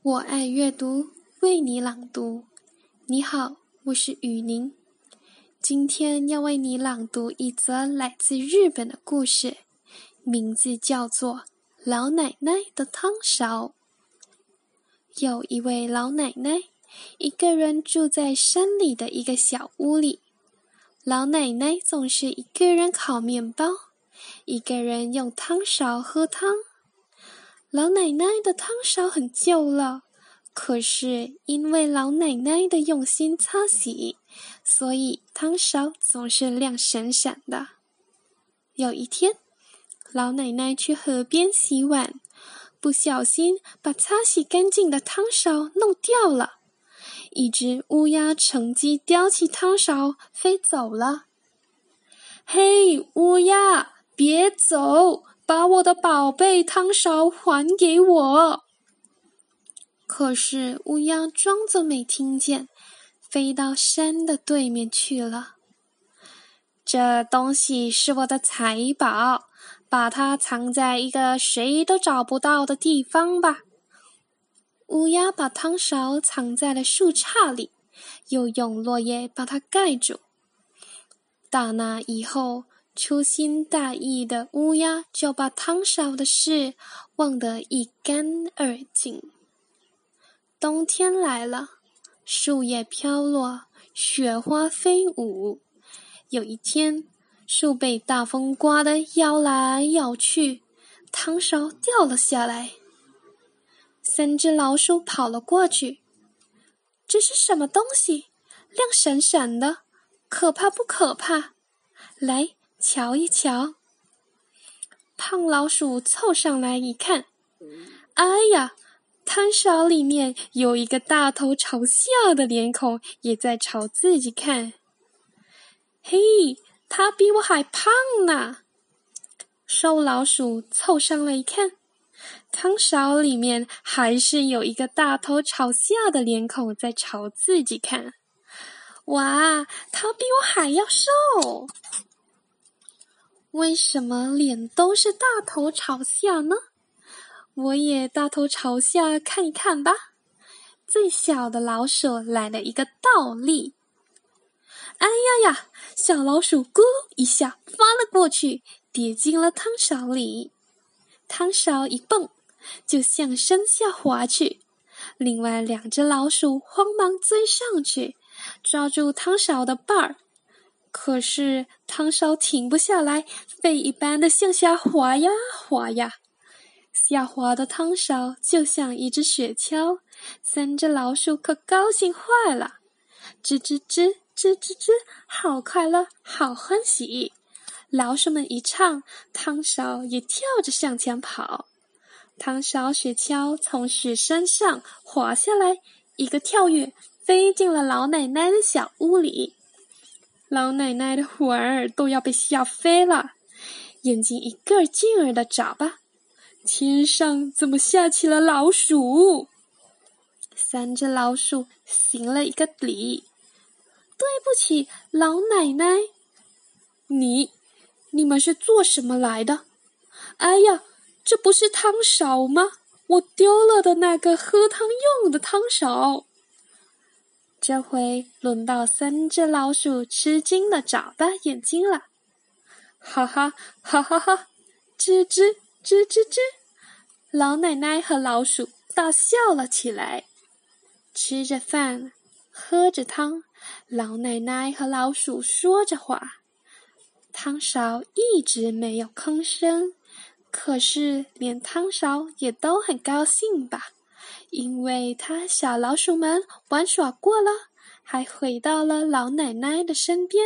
我爱阅读，为你朗读。你好，我是雨宁，今天要为你朗读一则来自日本的故事，名字叫做《老奶奶的汤勺》。有一位老奶奶，一个人住在山里的一个小屋里。老奶奶总是一个人烤面包，一个人用汤勺喝汤。老奶奶的汤勺很旧了，可是因为老奶奶的用心擦洗，所以汤勺总是亮闪闪的。有一天，老奶奶去河边洗碗，不小心把擦洗干净的汤勺弄掉了。一只乌鸦乘机叼起汤勺飞走了。嘿，乌鸦，别走！把我的宝贝汤勺还给我！可是乌鸦装作没听见，飞到山的对面去了。这东西是我的财宝，把它藏在一个谁都找不到的地方吧。乌鸦把汤勺藏在了树杈里，又用落叶把它盖住。打那以后。粗心大意的乌鸦就把汤勺的事忘得一干二净。冬天来了，树叶飘落，雪花飞舞。有一天，树被大风刮得摇来摇去，汤勺掉了下来。三只老鼠跑了过去：“这是什么东西？亮闪闪的，可怕不可怕？”来。瞧一瞧，胖老鼠凑上来一看，哎呀，汤勺里面有一个大头朝下的脸孔，也在朝自己看。嘿，他比我还胖呢！瘦老鼠凑上来一看，汤勺里面还是有一个大头朝下的脸孔在朝自己看。哇，他比我还要瘦！为什么脸都是大头朝下呢？我也大头朝下看一看吧。最小的老鼠来了一个倒立，哎呀呀！小老鼠咕一下翻了过去，跌进了汤勺里。汤勺一蹦，就向山下滑去。另外两只老鼠慌忙追上去，抓住汤勺的把儿。可是汤勺停不下来，飞一般的向下滑呀滑呀，下滑的汤勺就像一只雪橇，三只老鼠可高兴坏了，吱吱吱吱吱吱，好快乐，好欢喜！老鼠们一唱，汤勺也跳着向前跑。汤勺雪橇从雪山上滑下来，一个跳跃，飞进了老奶奶的小屋里。老奶奶的魂儿都要被吓飞了，眼睛一个劲儿的眨吧。天上怎么下起了老鼠？三只老鼠行了一个礼：“对不起，老奶奶。”你，你们是做什么来的？哎呀，这不是汤勺吗？我丢了的那个喝汤用的汤勺。这回轮到三只老鼠吃惊的眨巴眼睛了，哈哈哈哈哈！吱吱吱吱吱，老奶奶和老鼠大笑了起来。吃着饭，喝着汤，老奶奶和老鼠说着话，汤勺一直没有吭声。可是连汤勺也都很高兴吧。因为他小老鼠们玩耍过了，还回到了老奶奶的身边。